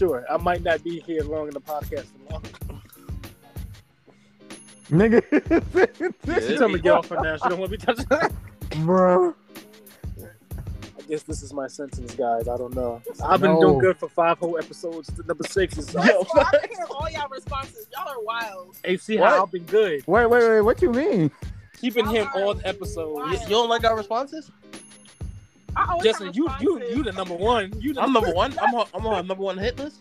sure. I might not be here long in the podcast for long. Nigga. She told me to get off her now. She don't want me touching her. Bro. I guess this is my sentence, guys. I don't know. I've been No. doing good for five whole episodes. Number six is That's why I hear all y'all responses. Y'all are wild. Hey, see What? how I've been good. Wait, wait, wait. What you mean? Keeping him Y'all all are the episodes. wild. You, you don't like our responses? I always Justin, you you you the number one. You the I'm number one. I'm on, I'm on number one hit list.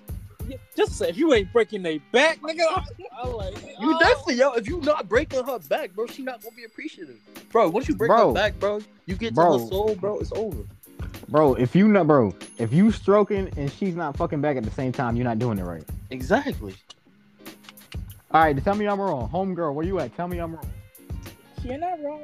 Just say if you ain't breaking their back, nigga. I'm like, You Oh. definitely, yo. If you not breaking her back, bro, she not gonna be appreciative, bro. Once you break Bro. her back, bro, you get to Bro. her soul, bro. It's over. Bro, if you not bro, if you stroking and she's not fucking back at the same time, you're not doing it right. Exactly. All right, tell me I'm wrong. Homegirl, where you at? Tell me I'm wrong. You're not wrong.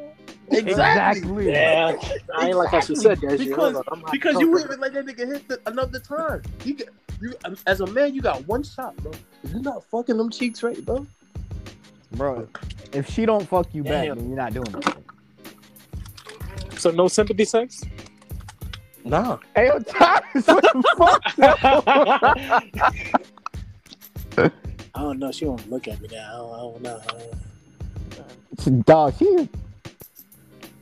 Exactly. yeah. I ain't like how she said that. Because- Hold on, Because you comfortable. wouldn't let that nigga hit the, another time. You get you as a man, you got one shot, bro. If you're not fucking them cheeks right, bro. Bro, if she don't fuck you back, then you're not doing it. So no sympathy sex. Nah. Hey, yo, Thomas, what the fuck? I don't know. She won't look at me now. I don't, I don't know. It's a dog, she.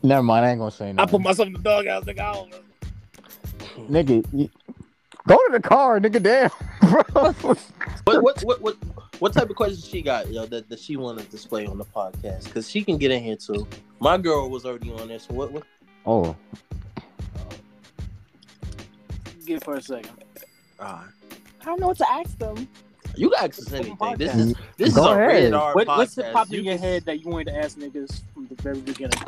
Never mind, I ain't gonna say nothing. I put myself in the doghouse, nigga. I don't. Nigga, you- go to the car, nigga. Damn, bro. What what what what what type of questions she got, yo, that, that she want to display on the podcast? Because she can get in here too. My girl was already on there, so what what Oh, Give her a second. uh, I don't know what to ask them. you can ask us anything. This is this Go is a ahead. rated R What, podcast. what's the pop in You your can- head that you wanted to ask niggas from the very beginning?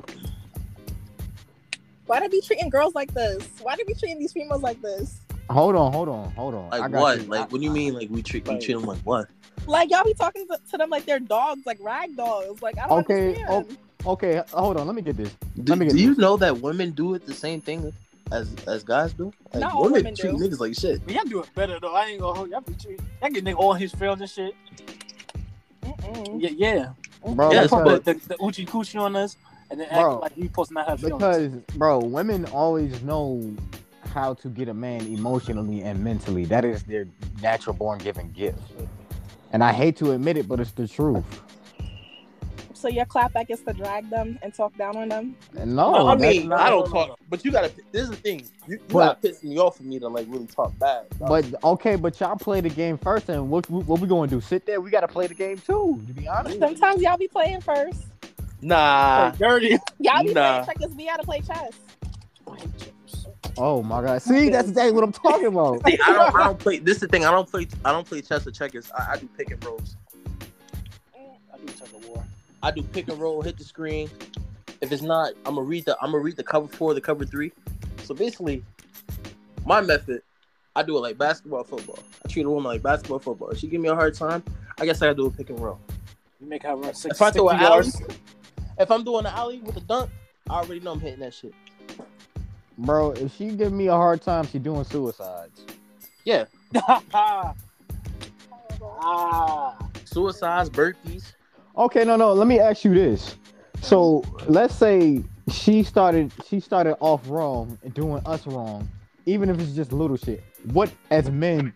Why they be treating girls like this? Why they be treating these females like this? hold on, hold on, hold on. I Like got what? you. Like what do you mean? Like we treat we treat them like what? Like y'all be talking to, to them like they're dogs, like rag dogs. Like I don't Okay, understand. Okay, hold on. Let me get this. Do, Let me get do you know that women do it the same thing as as guys do? Like Not all women, women treat do. niggas like shit. But y'all do it better though. I ain't gonna hold y'all be treating. Y'all get nigga all his feels and shit. Mm-mm. Yeah, yeah. Bro, Yes, Y'all because, put the, the, the uchi coochie on us and then Bro, act like you supposed to not have feelings. because, bro, women always know how to get a man emotionally and mentally. That is their natural born given gift. And I hate to admit it, but it's the truth. So your clapback is to drag them and talk down on them. No, no, I mean not- I don't talk, but you gotta. This is the thing. You, you But- gotta piss me off for me to like really talk back. dog. But okay, but y'all play the game first, and what what we gonna do? Sit there? We gotta play the game too. To be honest, Sometimes y'all be playing first. Nah, Hey, dirty. Y'all be Nah. playing checkers. We gotta play chess. oh my god, see, that's exactly what I'm talking about. See, I don't. I don't play. This is the thing. I don't play. I don't play chess or checkers. I, I do pick and rolls. I do tug of war. I do pick and roll, hit the screen. If it's not, I'm gonna read the. I'm gonna read the cover four, the cover three. So basically, my method, I do it like basketball, football. I treat a woman like basketball, football. If she give me a hard time, I guess I gotta do a pick and roll. You make her run six. If I throw an 60 alley, yards. If I'm doing an alley with a dunk, I already know I'm hitting that shit. Bro, if she give me a hard time, she doing suicides. Yeah. ah. Suicides, burpees. Okay, no, no. Let me ask you this. So let's say she started she started off wrong and doing us wrong, even if it's just little shit. What as men,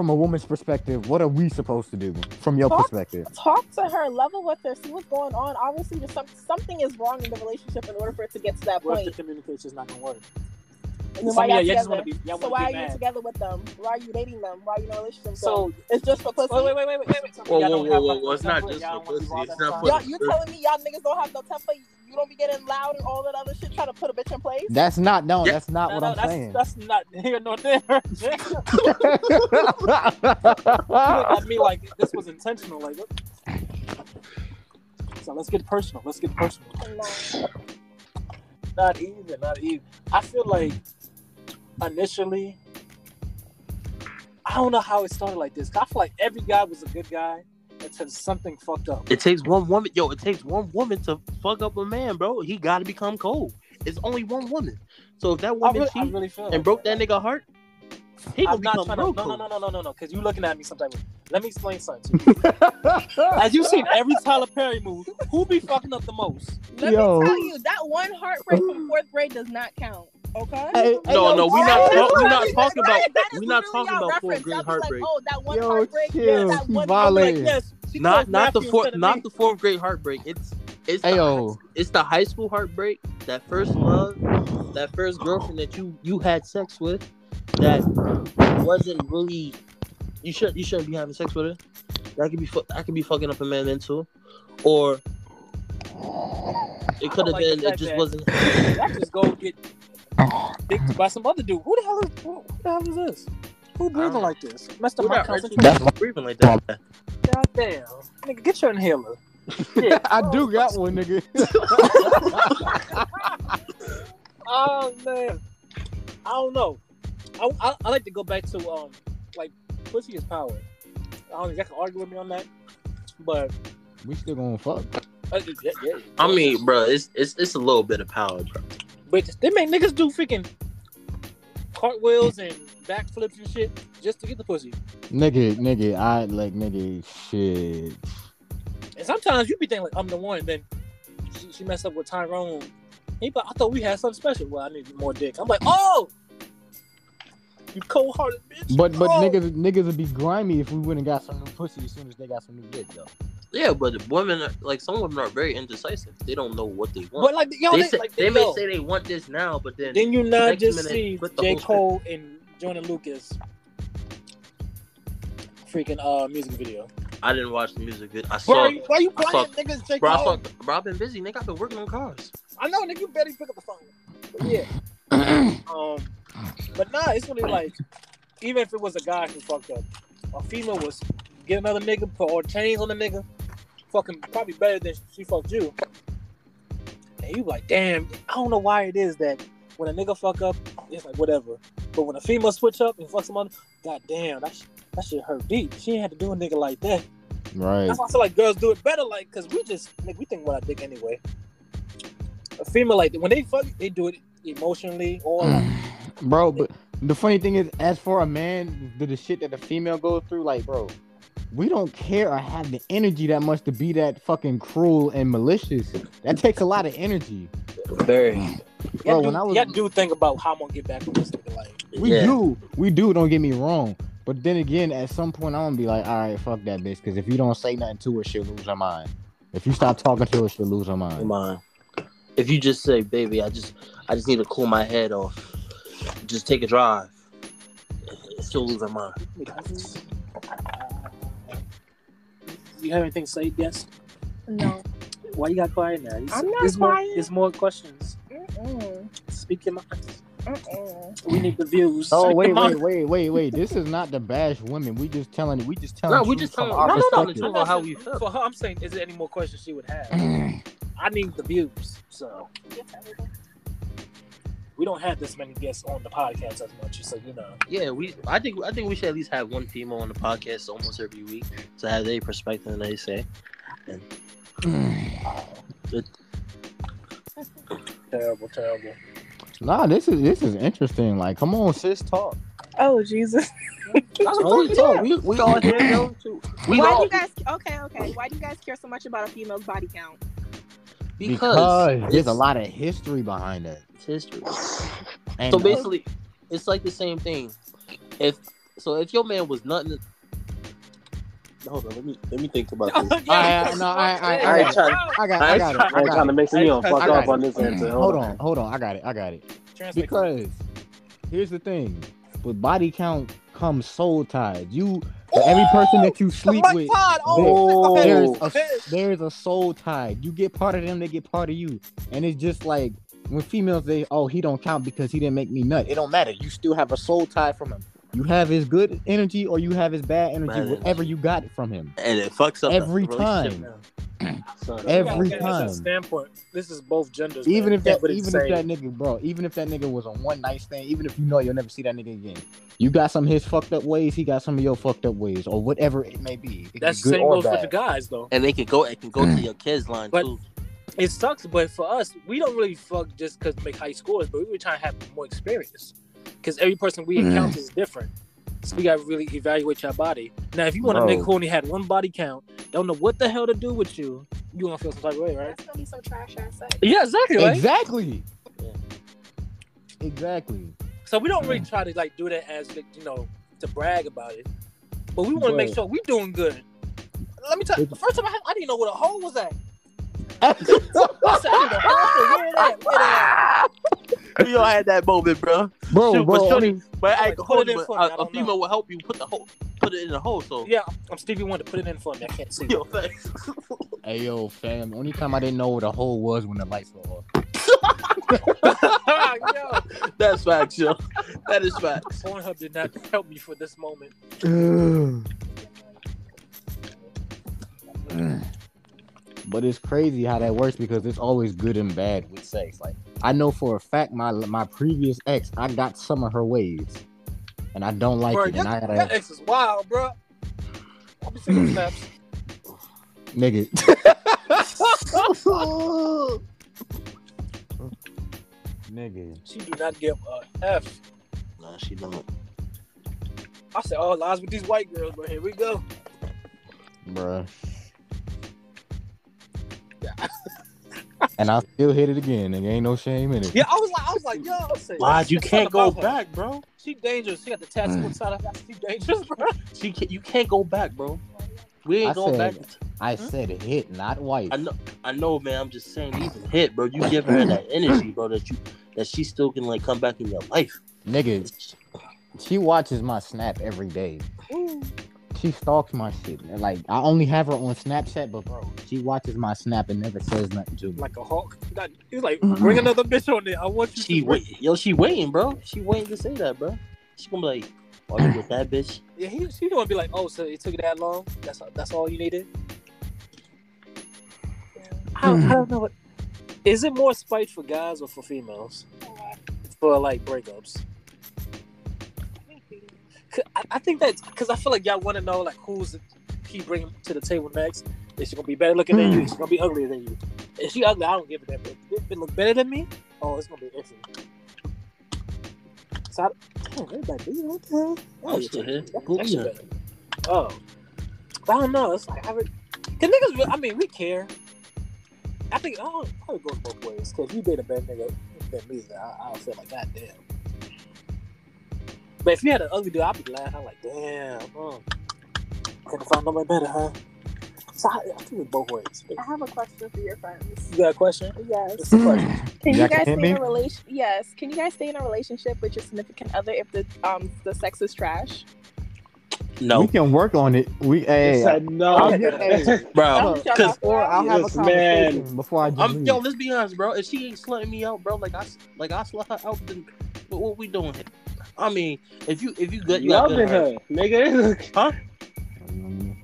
from a woman's perspective, what are we supposed to do from your Fuck. perspective? Talk to her, level with her, see what's going on. Obviously, there's some, something is wrong in the relationship in order for it to get to that What point. if the is not gonna work? And then Some why of y'all- y'all y'all just together? wanna be- y'all so why be are you mad. together with them? Why are you dating them? Why are you in a relationship with? So It's just for pussy. wait, wait, wait, wait, wait, wait. Whoa, whoa, whoa, whoa, whoa, it's not just Y'all for don't wanna be pussy, it's not for- the Y'all, telling me y'all niggas don't have no temper? You don't be getting loud and all that other shit trying to put a bitch in place? That's not no, Yeah. that's not No, what no, I'm that's, saying. That's not here nor there. you look at me like this was intentional. Like, what? so let's get personal. Let's get personal. No. Not even. Not even. I feel like initially, I don't know how it started like this. I feel like every guy was a good guy until something fucked up. It takes one woman, yo. It takes one woman to fuck up a man, bro. He got to become cold. It's only one woman. So if that woman really, I cheat really and like broke that nigga heart, he gonna I'm not become trying to. No, cold. no, no, no, no, no, no. Because you looking at me some type of. Let me explain something. To you. As you seen every Tyler Perry move, who be fucking up the most? Let Yo. me tell you, that one heartbreak from fourth grade does not count. Okay. Hey, hey, No, yo, no, we're not That's we what not I mean, talking about we're not talking about fourth grade I'll like, heartbreak. oh, that one Yo, heartbreak. chill. Yeah, that one heartbreak. Yes, Not not the fourth not me. the fourth grade heartbreak. It's it's the, Ayo. it's the high school heartbreak. That first love, that first girlfriend that you you had sex with, that wasn't really you should you shouldn't be having sex with her. That could be fu- that could be fucking up a man into, or it oh could have like been it just that- wasn't. I just go get dicked by some other dude. Who the hell is who the hell is this? Who breathing like this? Messed up Who my that concentration. That's breathing like that. God damn. Nigga, get your inhaler. Shit. I do got one, nigga. Oh man. I don't know. I, I, I like to go back to um like pussy is power. I don't think y'all can argue with me on that. But we still gonna fuck. uh, yeah, yeah. I mean, bro, it's it's it's a little bit of power, bro. But they make niggas do freaking cartwheels and backflips and shit just to get the pussy. Nigga, nigga, I like nigga shit. And sometimes you be thinking like I'm the one, then she, she messed up with Tyrone. He like, I thought we had something special. Well, I need more dick. I'm like, oh, you cold hearted bitch. But but oh. niggas niggas would be grimy if we wouldn't got some new pussy as soon as they got some new dick though. Yeah, but women, are- like some women, are very indecisive. They don't know what they want. But want. like yo, they they, say, like they may say they want this now, but then Then you not just see J. whole shit. Cole and Jordan Lucas freaking uh music video. I didn't watch the music video. I Why saw, are you, why you I playing saw- niggas J. bro. I saw, bro, I've been busy, nigga. I've been working on cars. I know, nigga, you better pick up the phone. But yeah. um, but nah, it's really like, even if it was a guy who fucked up, a female was get another nigga, put all chains on the nigga, fucking probably better than she fucked you. And you like, damn, I don't know why it is that when a nigga fuck up, it's like whatever. But when a female switch up and fuck someone, god damn, that, sh- that shit hurt deep. She ain't had to do a nigga like that. Right. That's why I feel like girls do it better, like, cause we just like we think what I think anyway. A female like when they fuck, they do it emotionally or like, bro, but the funny thing is, as for a man, the, the shit that a female goes through, like, bro, we don't care or have the energy that much to be that fucking cruel and malicious. That takes a lot of energy. Very. Bro, y'all, when do, I was- y'all do think about how I'm gonna get back on this nigga. Like, We yeah. do, we do. Don't get me wrong. But then again, at some point, I'm gonna be like, all right, fuck that bitch. Because if you don't say nothing to her, she'll lose her mind. If you stop talking to her, she'll lose her mind. Come on. If you just say, "Baby, I just, I just need to cool my head off," just take a drive. She'll lose her mind. you have anything to say? Yes. No. Why you got quiet now? You I'm said- not there's More, quiet. there's more questions. Mm-mm. Speak your mind. Mm-mm. We need the views. Oh Speak wait, wait, wait, wait, wait! This is not the bash women. We just telling, we just telling. No, we just from telling- our no, no, no, perspective. the how we feel. For her, I'm saying, is there any more questions she would have? I need the views. So we don't have this many guests on the podcast as much, so you know. Yeah, we. I think. I think we should at least have one female on the podcast almost every week to have their perspective and they say. Mm. Terrible, terrible. nah, this is this is interesting. Like, come on, sis, talk. Oh Jesus! Oh, we talk. We, we all here, yo. too. We Why do all you guys? Okay, okay. Why do you guys care so much about a female's body count? Because, there's a lot of history behind it. It's history. And So uh, basically, it's like the same thing. If so, if your man was nothing. Hold on, let me let me think about this. I- no, I- I- I ain't trying- I got, I got it. I I I ain't trying to make sure you fuck got off on this answer. Hold on, hold on. I got it. I got it. Translate. Because here's the thing: with body count comes soul ties. You, for every person that you sleep Mike with, Todd, Oh. there's a there's a soul tie. You get part of them, they get part of you, and it's just like when females say, "Oh, he don't count because he didn't make me nut." It don't matter. You still have a soul tie from him. You have his good energy or you have his bad energy, Bad whatever you got from him. and it fucks up Every time. now. Son, Every This time. standpoint. This is both genders. Even man. if that, even if that nigga, bro, even if that nigga was a one night stand, even if you know you'll never see that nigga again, you got some of his fucked up ways, he got some of your fucked up ways, or whatever it may be. It that's the same or goes with bad. the guys though. And they can go. It can go to your kids line But- too. It sucks, but for us, we don't really fuck just because we make high scores, but we were trying to have more experience. Because every person we mm. encounter is different. So we gotta really evaluate your body. Now, if you want to make oh. nigga who only had one body count, don't know what the hell to do with you, you gonna feel some type of way, right? That's gonna be some trash ass sex. Yeah, exactly. Right? Exactly. Exactly. So we don't really mm. try to like do that as like, you know to brag about it, but we want to make sure we doing good. Let me tell you, the first time I, had, I didn't know what a hole was at. I said, I need a hole. Where that? Where that? We all had that moment, bro. bro, Shoot, bro. but I shorty, mean, but I put hold it in you, but for me, I a, a female know. will help you put the hole, put it in the hole. So Yeah, I'm Stevie Wonder. Put it in for me. I can't see. yo, thanks. hey yo, fam. Only time I didn't know where the hole was when the lights were off. Yo, That's facts, yo. That is facts. Pornhub did not help me for this moment. But it's crazy how that works because it's always good and bad with sex. Like I know for a fact my my previous ex, I got some of her ways, and I don't like bro, it. your, And I gotta ex is wild, bro. I'll be seeing snaps. nigga. nigga. She do not give a f. Nah, she don't. I said all lies with these white girls, but here we go. Bruh. and I still hit it again, and ain't no shame in it. Yeah, I was like, I was like, yo, I said, Lad, you can't go about her. back, bro. She dangerous. She got the tattoo Mm. inside of that. She dangerous, bro. She can, you can't go back, bro. We ain't I going back. said- I said hit, not wife. I know, I know, man. I'm just saying, even hit, bro. You give her that energy, bro. That you, that she still can like come back in your life. Nigga, she watches my snap every day. She stalks my shit. Like I only have her on Snapchat, but bro, she watches my snap and never says nothing to me. Like a hawk. That- He's like, mm-hmm. bring another bitch on there. I want you She to. wait, yo, she waiting, bro. She waiting to say that, bro. She gonna be like, "Oh, you with that bitch?" Yeah, he, she gonna be like, oh, so it took that long? That's that's all you needed. I, don't- I don't know what. Is it more spite for guys or for females? For like breakups. I, I think that's because I feel like y'all want to know like who's he bringing to the table next. Is she gonna be better looking than you? Is she gonna be uglier than you? If she ugly, I don't give a damn. If it look better than me, oh, it's gonna be iffy. So, I, damn, everybody, what the hell? Oh, yeah, shit, that's yeah. better. Oh, I don't know. It's like I cause niggas. re- I mean, we care. I think I don't. I would go both ways. Cause if you date a bad nigga than me, I, I'll feel like God damn. But if you had an ugly dude, I'd be glad. I'm like, damn. Oh. Couldn't find nobody better, huh? So I, I think it's both ways. I have a question for your friends. You got a question? Yes. What's the question? Can Y'all you guys stay hit in a relation? Yes. Can you guys stay in a relationship with your significant other if the um the sex is trash? No, We can work on it. We hey, said no. I'll get- hey, bro. Cause or I'll have a Yes, conversation man. before I just I'm leave. yo. Let's be honest, bro. If she ain't slutting me out, bro, like I like I slut her out, then what, what we doing here? I mean, if you if you good, you got Loving good her, nigga. Mm,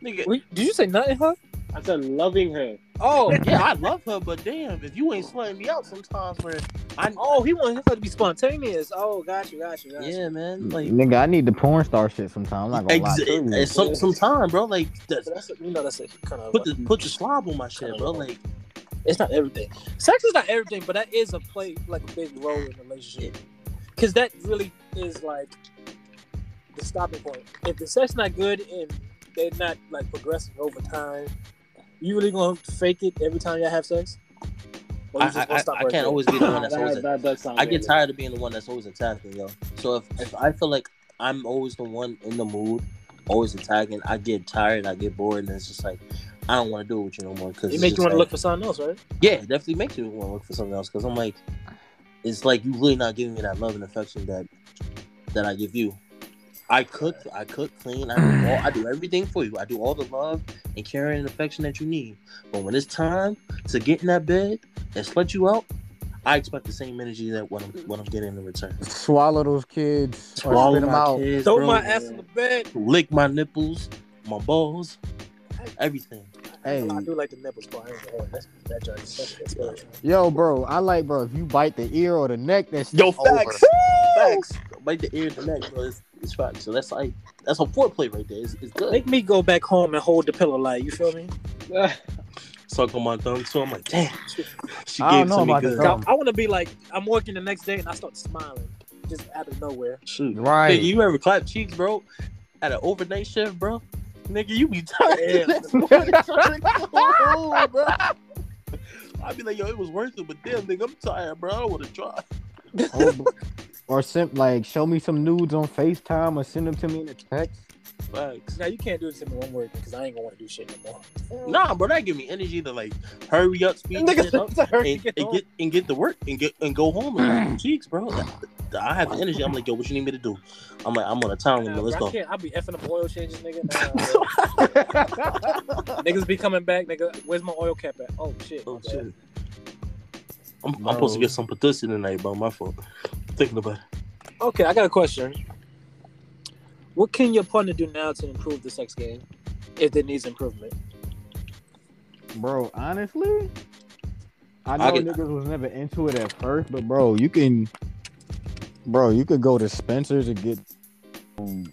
nigga. Wait, Did you say nothing, huh? I said loving her. Oh, Yeah, I love her, but damn, if you ain't slutting me out sometimes, where I oh, he wants her to be spontaneous. Oh, got you, got you, got you. yeah, man, like Nigga, I need the porn star shit sometimes. I'm not gonna lie. ex- to you. some some time, bro. Like that's, That's a, you know that's a kind of put the put your slob on my shit, bro. Like it's not everything. Sex is not everything, but that is a play like a big role in a relationship. Because that really is like the stopping point. If the sex not good and they're not like progressing over time, you really gonna fake it every time y'all have sex? I, I, I, I can't there? always be the one that's always. that, that does I get tired of being the one that's always attacking, yo. So if, if I feel like I'm always the one in the mood, always attacking, I get tired, I get bored, and it's just like I don't want to do it with you no more. Because It makes you want to look for something else, right? Yeah, it definitely makes you want to look for something else. Because I'm like, it's like you really not giving me that love and affection that that I give you. I cook, I cook, clean, I do, all, I do everything for you. I do all the love and caring and affection that you need. But when it's time to get in that bed and slut you out, I expect the same energy that what I'm what I'm getting in return. Swallow those kids. Swallow them out. kids, Throw bro. my ass in the bed. lick my nipples, my balls, everything. Hey, I do like the nipples part. I ain't gonna lie. That's that joint. That's, that's good. yo, bro, I like, bro. If you bite the ear or the neck, that's Yo, over. facts, facts. Bite the ear and the neck, bro. It's, it's facts. So that's like that's a foreplay right there. It's, it's good. Make me go back home and hold the pillow like you feel me? Suck on my thumb, so I'm like, damn. She I gave don't it know to me about good. thumb. I, want to be like I'm working the next day and I start smiling just out of nowhere. Shoot. Right. Nigga, you ever clap cheeks, bro? At an overnight shift, bro? Nigga, you be tired. Yeah. bro. I'd be like, yo, it was worth it, but damn, nigga, I'm tired, bro. I don't want to try. Or, or sim- like show me some nudes on FaceTime or send them to me in a text. Facts. Now you can't do it to me one word because I ain't gonna want to do shit no more. Nah, bro, that give me energy to like hurry up, speed this shit up, and, and get and get to work and get and go home and have some cheeks, bro. I have the energy. I'm like, yo, what you need me to do? I'm like, I'm on a time limit. Nah, Let's bro, I go. can't. I'll be effing up oil changes, nigga. Nah. Niggas be coming back, nigga. Where's my oil cap at? Oh shit. Oh my bad. shit. I'm, I'm supposed to get some pussy tonight, bro. My fault. Thinking about it. Okay, I got a question. What can your partner do now to improve the sex game, if it needs improvement? Bro, honestly, I know I get- niggas was never into it at first, but bro, you can, bro, you could go to Spencer's and get.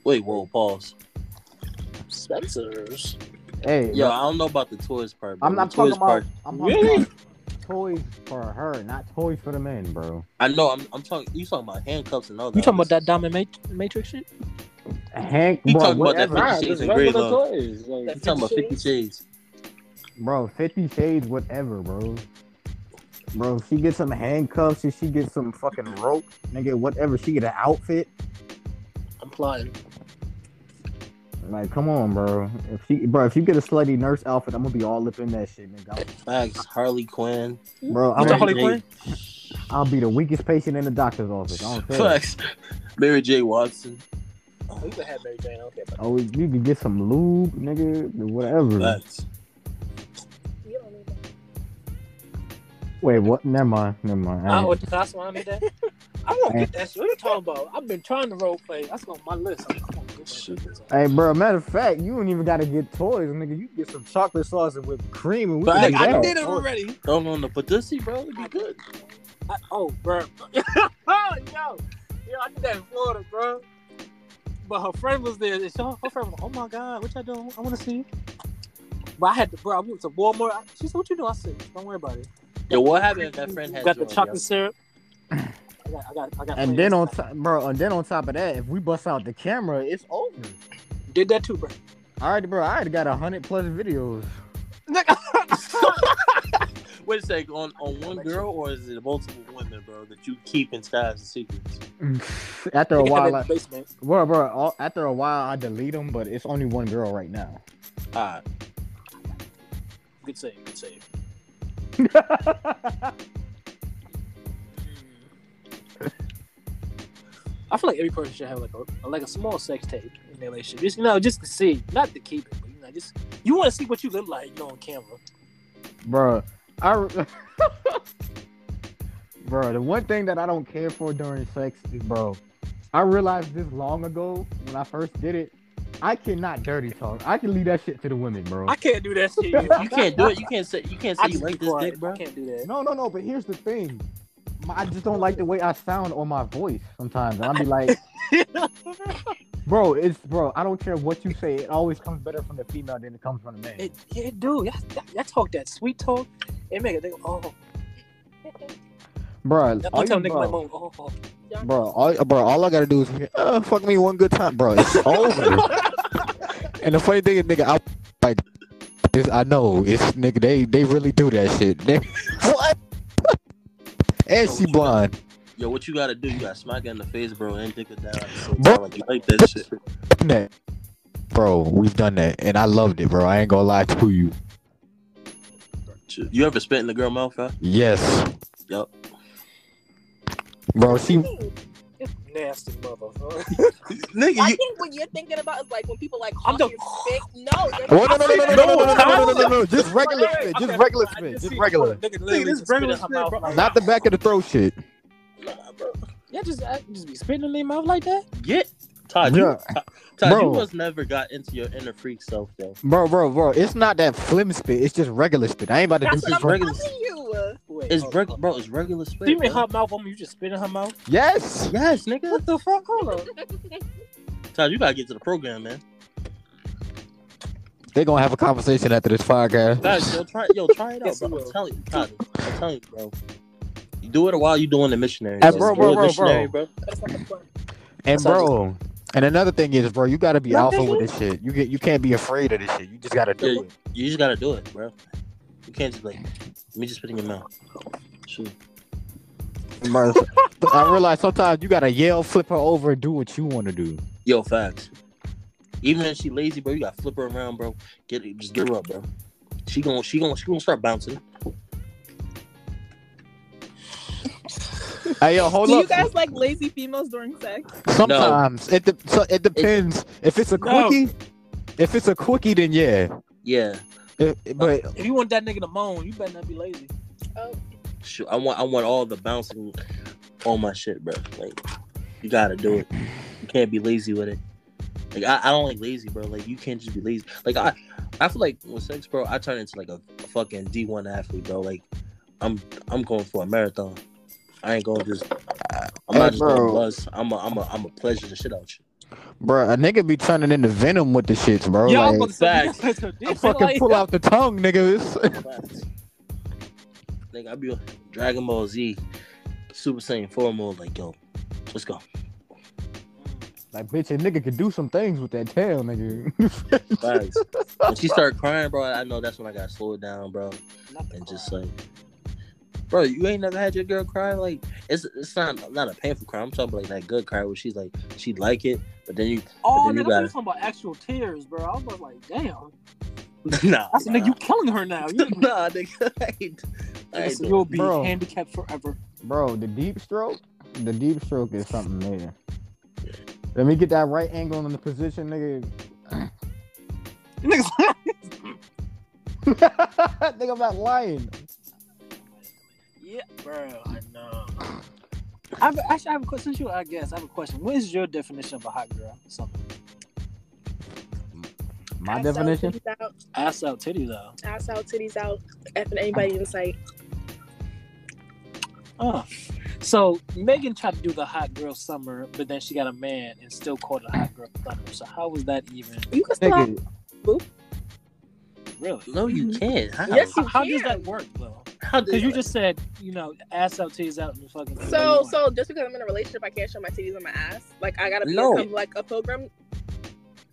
Wait, whoa, pause. Spencer's. Hey, Yo, bro, I don't know about the toys part. Bro. I'm not the toys talking about. I'm talking Really? about toys for her, not toys for the men, bro. I know. I'm, I'm talking. You talking about handcuffs and all that? You talking about that Diamond Mat- Matrix shit? Hank, He bro, talking about that whatever. Nah, Fifty Shades and Grey, regular though. Like, You talking about Fifty Shades? bro, Fifty Shades, whatever, bro. Bro, she gets some handcuffs, if she gets some fucking rope, nigga, whatever, she get an outfit. I'm flying. Like, come on, bro. If she, bro, if you get a slutty nurse outfit, I'm gonna be all up in that shit, nigga. Facts. Harley Quinn. Bro, I'm Harley Jane- Quinn? I'll be the weakest patient in the doctor's office. I don't care. Facts. Mary J. Watson. Oh, you can have Mary Jane. I don't care about Oh, you can get some lube, nigga, whatever. Facts. You don't need that. Wait, what? Never mind. Never mind. I oh, I, ain't- what, that's why I need that. I won't get that shit. What you talking about? I've been trying to role play. That's on my list. I'm, I'm gonna get shit. Hey, bro. Matter of fact, you don't even gotta get toys, nigga. You can get some chocolate sauce and whipped cream, and we Facts. can Like, I make did it already. Throw on the pussy, bro. It'd be good. I, oh, bro. oh, yo. Yo, I did that in Florida, bro. But her friend was there. And she, her friend was like, oh my God, what y'all doing? I want to see. But I had to, bro, I went to Walmart. I- She said, what you doing? I said, don't worry about it. Yo, what happened if that friend had got the chocolate yo? syrup. I got, I got, I got. And then on top, bro, and then on top of that, if we bust out the camera, it's over. did that too, bro. All right, bro. I already got a hundred plus videos. Wait a sec, on, on one girl or is it multiple bro, that you keep in styles and secrets? after a while, that in like, the basement. bro, bro. all- After a while, I delete them, but it's only one girl right now. Alright. Good save, good save. I feel like every person should have like a like a small sex tape in their relationship. Just you know, just to see, not to keep it, but you know, just you want to see what you look like, you know, on camera. bro. I, bro, the one thing that I don't care for during sex is, bro. I realized this long ago when I first did it. I cannot dirty talk. I can leave that shit to the women, bro. I can't do that shit. You can't do it. You can't say you can't I say you like this dick, bro. I can't do that. No, no, no. But here's the thing. My- I just don't like the way I sound on my voice sometimes. And I'll be like, bro, it's bro. I don't care what you say. It always comes better from the female than it comes from the man. It, yeah, dude, y'all, y'all talk that sweet talk. It make it think, oh, bro, that all one time you- nigga like, bro, oh, oh, Y'all bro, all, bro, all I gotta do is, uh, fuck me one good time, bro. It's over. and the funny thing is, nigga, I like this. I know it's nigga. They they really do that shit. They, what? and she blonde. Yo, what you gotta do? You gotta smack her in the face, bro, and dick her down. at Bro. Like you like that shit. That. Bro, we've done that, and I loved it, bro. I ain't gonna lie to you. You ever spit in the girl mouth, huh? Yes. Yup. Bro, she nasty, motherfucker. Nigga, I you, think what you're thinking about is like when people like I'm cough the- and spit. No, they're Oh, no, no, no, no, no, no, no, no, no, no, no, no, no, just Wait, regular wait, spit, wait, just okay, regular I spit, just just see regular. Nigga literally this just spit in regular her spit, mouth bro. like- Not the back of the throat shit. nah, bro. Yeah, just I just be spitting in their mouth like that. Get Todd. You, Yeah. Todd, Bro. you must never got into your inner freak self, though. Bro, bro, bro, it's not that flim spit, it's just regular spit. I ain't about to do That's this. what I'm regular- telling you. Wait, It's reg- bro. It's regular spit. You mean in bro. her mouth. I'm you just spit in her mouth. Yes. Yes, nigga. What the fuck? Hold on. Todd, you gotta get to the program, man. They're gonna have a conversation after this podcast. Guys, yo, try, yo, try it out, bro. I'm telling you, Todd. I'm telling you, bro. You do it while you're doing the missionary. Hey, bro. bro, bro, do bro, missionary, bro. That's not the fun. And That's how I bro, and another thing is, bro, you gotta be What alpha with this shit. You get, you can't be afraid of this shit. You just gotta do Yeah. it. You just gotta do it, bro. You can't just like, let me just spit in your mouth. Shoot. I realize sometimes you gotta yell, flip her over, and do what you want to do. Yo, facts. Even if she lazy, bro, you gotta flip her around, bro. Get it, just get her up, bro. She gonna, she gonna, she gonna start bouncing. Hey, yo, hold Do up. you guys like lazy females during sex? Sometimes it de- so it depends. if it's a No. quickie, if it's a quickie, then yeah. Yeah, If- but If you want that nigga to moan, you better not be lazy. Oh, Shoot, I want, I want all the bouncing on my shit, bro. Like, you gotta do it. You can't be lazy with it. Like, I, I don't like lazy, bro. Like, you can't just be lazy. Like, I, I feel like with sex, bro, I turn into like a, a fucking D one athlete, bro. Like, I'm, I'm going for a marathon. I ain't gonna just. I'm Hey, not just gonna buzz. I'm a, I'm a, I'm a pleasure the shit out you. Bro, a nigga be turning into venom with the shits, bro. Yeah, I like, was about to facts. I fucking like- pull out the tongue, niggas. Facts. Like, I be a Dragon Ball Z, Super Saiyan 4 mode. Like, yo, let's go. like, bitch, a nigga could do some things with that tail, nigga. Facts. when she started crying, bro, I know that's when I got to slow it down, bro. And just like, bro, you ain't never had your girl cry. Like, it's it's not not a painful cry. I'm talking about like that good cry where she's like she like it, but then you Oh, then you nigga, I'm gotta- talking about actual tears, bro. I was like, damn. nah, I said, nigga, you killing her now. You, nah, nigga, I ain't, I ain't you'll be Bro. handicapped forever. bro, the deep stroke, the deep stroke is something there. Let me get that right angle in the position, nigga. Niggas, nigga, I'm not lying. Yeah, bro, I know. I've, actually, I have a question. Since you, I guess, I have a question. What is your definition of a hot girl? Something. My ass definition. Out, titties out, Ass out, titties out. ass out, titties out, effing anybody in sight. Oh. So Megan tried to do the hot girl summer, but then she got a man and still called it a hot girl summer. So how was that even You can still have, Nigga, really? No, you mm-hmm. can't. How, Yes, How, you how does that work though? how Because you just said, you know, ass out, titties out, and fucking. So, so just because I'm in a relationship, I can't show my titties on my ass. Like I gotta No. become like a pilgrim.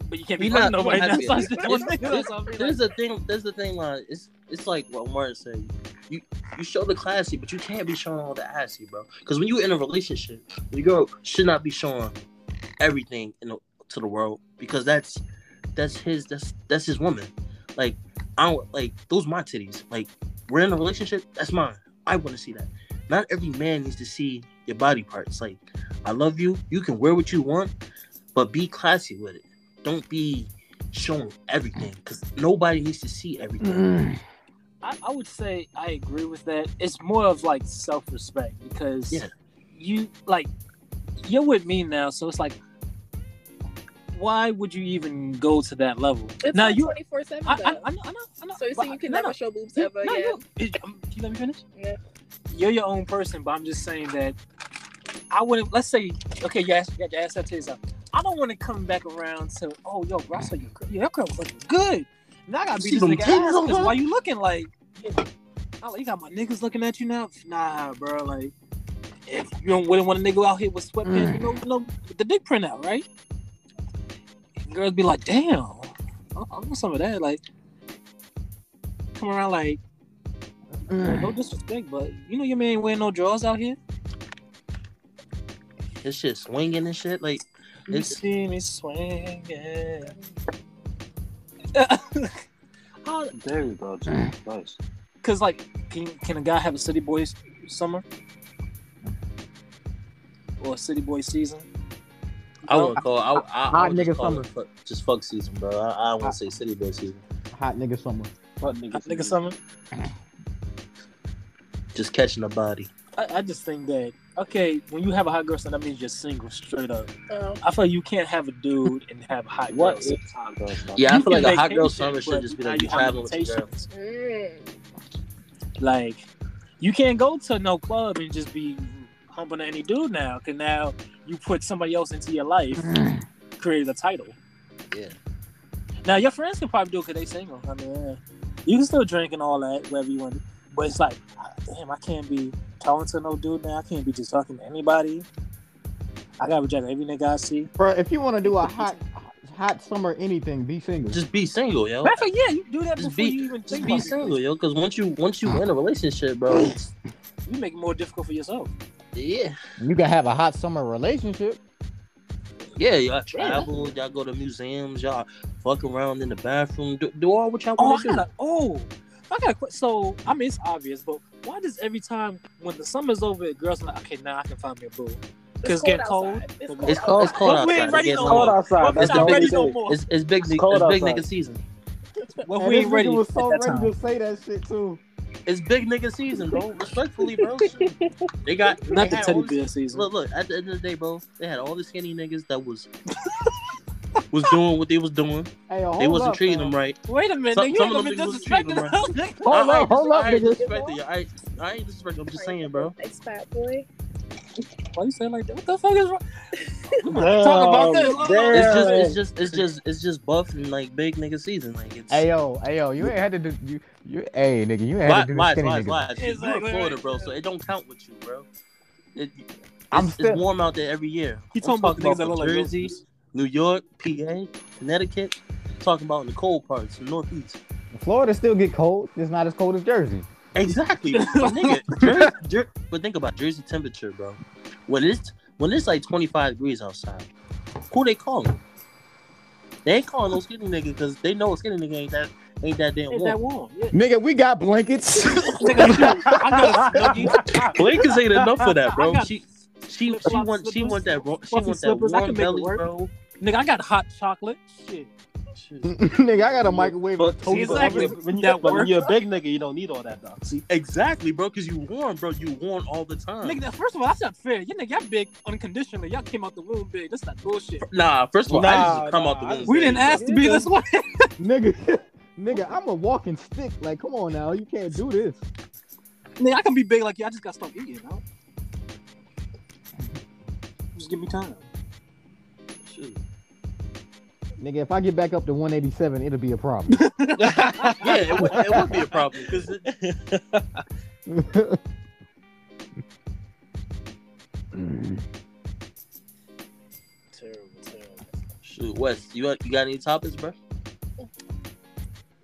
but you can't be We not- nobody. we That's not- what I. That's what I mean, There's like- the thing. There's the thing. Like, it's it's like what Martin said. You you show the classy, but you can't be showing all the assy, bro. Because when you're in a relationship, your girl should not be showing everything in the, to the world because that's that's his that's that's his woman. Like I don't like those my titties. Like we're in a relationship, that's mine. I want to see that. Not every man needs to see your body parts. Like I love you. You can wear what you want, but be classy with it. Don't be showing everything because nobody needs to see everything. Mm. I, I would say I agree with that. It's more of like self respect because Yeah. you like you're with me now, so it's like why would you even go to that level? It's now not you, twenty four seven. I, I, I know, I know, I know. So you saying you can no, never no, show boobs ever? no, yeah. you- it- um, can you let me finish? Yeah. You're your own person, but I'm just saying that I wouldn't. Let's say, okay, you ask, you got your ass out, titties out. I don't want to come back around to, oh, yo, bro, I saw your girl. Your girl was looking good. Now I gotta You be this nigga ass on 'cause why you looking like? I'm you got my niggas looking at you now? Nah, bro. Like, if you don't wouldn't want a nigga out here with sweatpants, you know, you know, the dick print out, right? Girls be like, damn, I, I want some of that. Like, come around like, no mm. disrespect, but you know your man ain't wearing no drawers out here. This shit swinging and shit. Like You It's- see me swinging. How, There you go, Jesus mm. Christ. Cause like, can can a guy have a city boy summer or a city boy season? I wouldn't call. I, I, I Hot would just nigga call summer. it fuck, just fuck season, bro. I, I don't want to say city boy season. Hot nigga summer. What Hot niggas? nigga summer. Just catching a body. I, I just think that okay, when you have a hot girl summer, that means you're single straight up. Um, I feel like you can't have a dude and have hot girl. What summer. is hot girl summer? Yeah, I feel like a hot girl vacation, summer should just be like you you traveling with your girl. limitations. mm. Like, you can't go to no club and just be humping any dude now, because now you put somebody else into your life, mm. created a title. Yeah. Now your friends can probably do it because they single. I mean, yeah. you can still drink and all that, whatever you want. But it's like, damn, I can't be talking to no dude now. I can't be just talking to anybody. I gotta reject every nigga I see. Bro, if you want to do a hot, hot summer anything, be single. Just be single, yo. Matter of fact, yeah, you do that Just before be- you even Just think be about single, it. yo. Because once you once you in a relationship, bro, You make it more difficult for yourself. Yeah, You can have a hot summer relationship. yeah. Y'all travel. Y'all go to museums. Y'all fuck around in the bathroom. Do, do all what y'all Oh, I want to do. gotta. Oh, I got. to So I mean, it's obvious, but why does every time when the summer's over, girls are like, okay, now I can find me a boo. Because it's, get cold. It's But It's cold. It's cold But we ain't outside. ready It no cold. more. outside. But That's not ready big no thing. more. It's, it's big. It's It's, big nigga season. Well, And we ain't ready nigga was so ready time. to say that shit too. It's big nigga season, bro. Respectfully, bro. They got Not they the teddy all this- bear season. Look, look. At the end of the day, bro, they had all the skinny niggas that was was doing what they was doing. Hey, yo, They wasn't up, treating fam. them right. Wait a minute, Some- you some ain't of gonna be them niggas was treating them us, nigga. Hold I, up, I hold dis- up, I ain't nigga. disrespecting you. I, ain't- I ain't disrespecting. I'm just saying, bro. Thanks, fat boy. Why you say like that? What the fuck is wrong? Damn, Talk about this. Hold. It's just, it's just, it's just, it's just buff and like big nigga season. Like it's. Hey yo, hey yo, you ain't had to do you. you hey nigga, you ain't had to do the lies, skinny lies, nigga. lies. You Exactly in Florida, bro, so it don't count with you, bro. It, it's, I'm it's still- warm out there every year. He I'm talking about the niggas that look like Jersey, roaches. New York, PA, Connecticut. talking about in the cold parts, the Northeast. Florida still get cold. It's not as cold as Jersey. Exactly, but nigga. Jer- Jer- but think about Jersey temperature, bro. When it's when it's like 25 degrees outside, who they calling? They ain't calling no skinny nigga because they know a skinny nigga ain't that ain't that damn Ain't warm. that warm? Yeah. Nigga, we got blankets. Nigga, I got a snuggie. Blinkers ain't enough for that, bro. She she she flop want she want that ro- she fluffy want that slippers. I warm can make it belly, work. bro. Nigga, I got hot chocolate. Shit. nigga, I got a microwave. But, See, exactly. but when, you, that but when you're a big nigga, you don't need all that though. See, exactly, bro. Because you warm, bro. You warm all the time. Nigga, first of all, that's not fair. You nigga, y'all big unconditionally. Y'all came out the womb big. That's not bullshit. Nah, first of all, I Nah, just come nah, out the womb. We didn't bro. ask to be this way. nigga, nigga, I'm a walking stick. Like, come on now, you can't do this. nigga, I can be big like you. I just gotta stop eating, you know? Just give me time. Shoot. Nigga, if I get back up to 187, it'll be a problem. Yeah, it would, it would be a problem because Terrible, terrible. shoot, Wes, you got, you got any topics, bro?